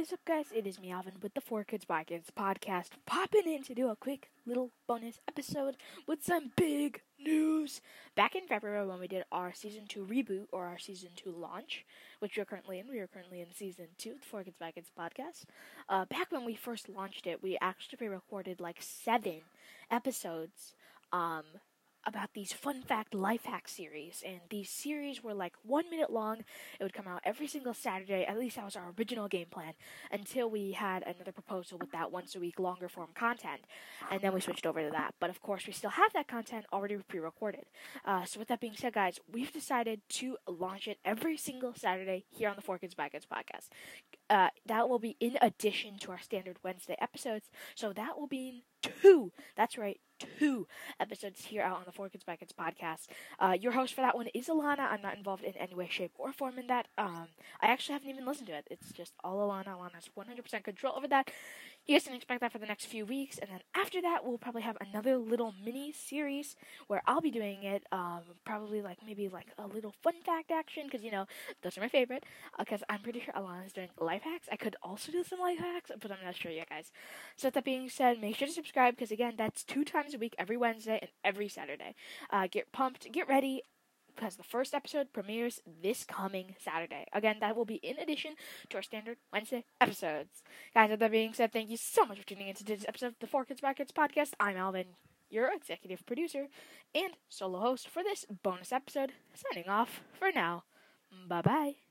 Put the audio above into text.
is up, guys? It is me, Alvin, with the For Kids by Kids podcast, popping in to do a quick little bonus episode with some big news. Back in February, when we did our season two reboot or our season two launch, which we are currently in, we are currently in season two, the For Kids by Kids podcast. Uh, back when we first launched it, we actually recorded like seven episodes. Um, about these fun fact life hack series and these series were like one minute long. It would come out every single saturday. At least that was our original game plan until we had another proposal with that once a week longer form content and then we switched over to that. But of course we still have that content already pre-recorded. Uh, so with that being said guys we've decided to launch it every single saturday here on the for kids by kids podcast. Uh, that will be in addition to our standard wednesday episodes. So that will be two that's right two episodes here out on the For Kids by Kids podcast. Uh, your host for that one is Alana. I'm not involved in any way, shape, or form in that. Um, I actually haven't even listened to it. It's just all Alana. Alana has 100% control over that. You guys can expect that for the next few weeks, and then after that, we'll probably have another little mini series where I'll be doing it. Um, probably like maybe like a little fun fact action because you know those are my favorite. Because uh, I'm pretty sure Alana's doing life hacks. I could also do some life hacks, but I'm not sure yet, guys. So with that being said, make sure to subscribe because again, that's two times a week, every Wednesday and every Saturday. Uh, get pumped, get ready because the first episode premieres this coming Saturday. Again, that will be in addition to our standard Wednesday episodes. Guys, with that being said, thank you so much for tuning into today's episode of the For Kids Kids podcast. I'm Alvin, your executive producer and solo host for this bonus episode. Signing off for now. Bye bye.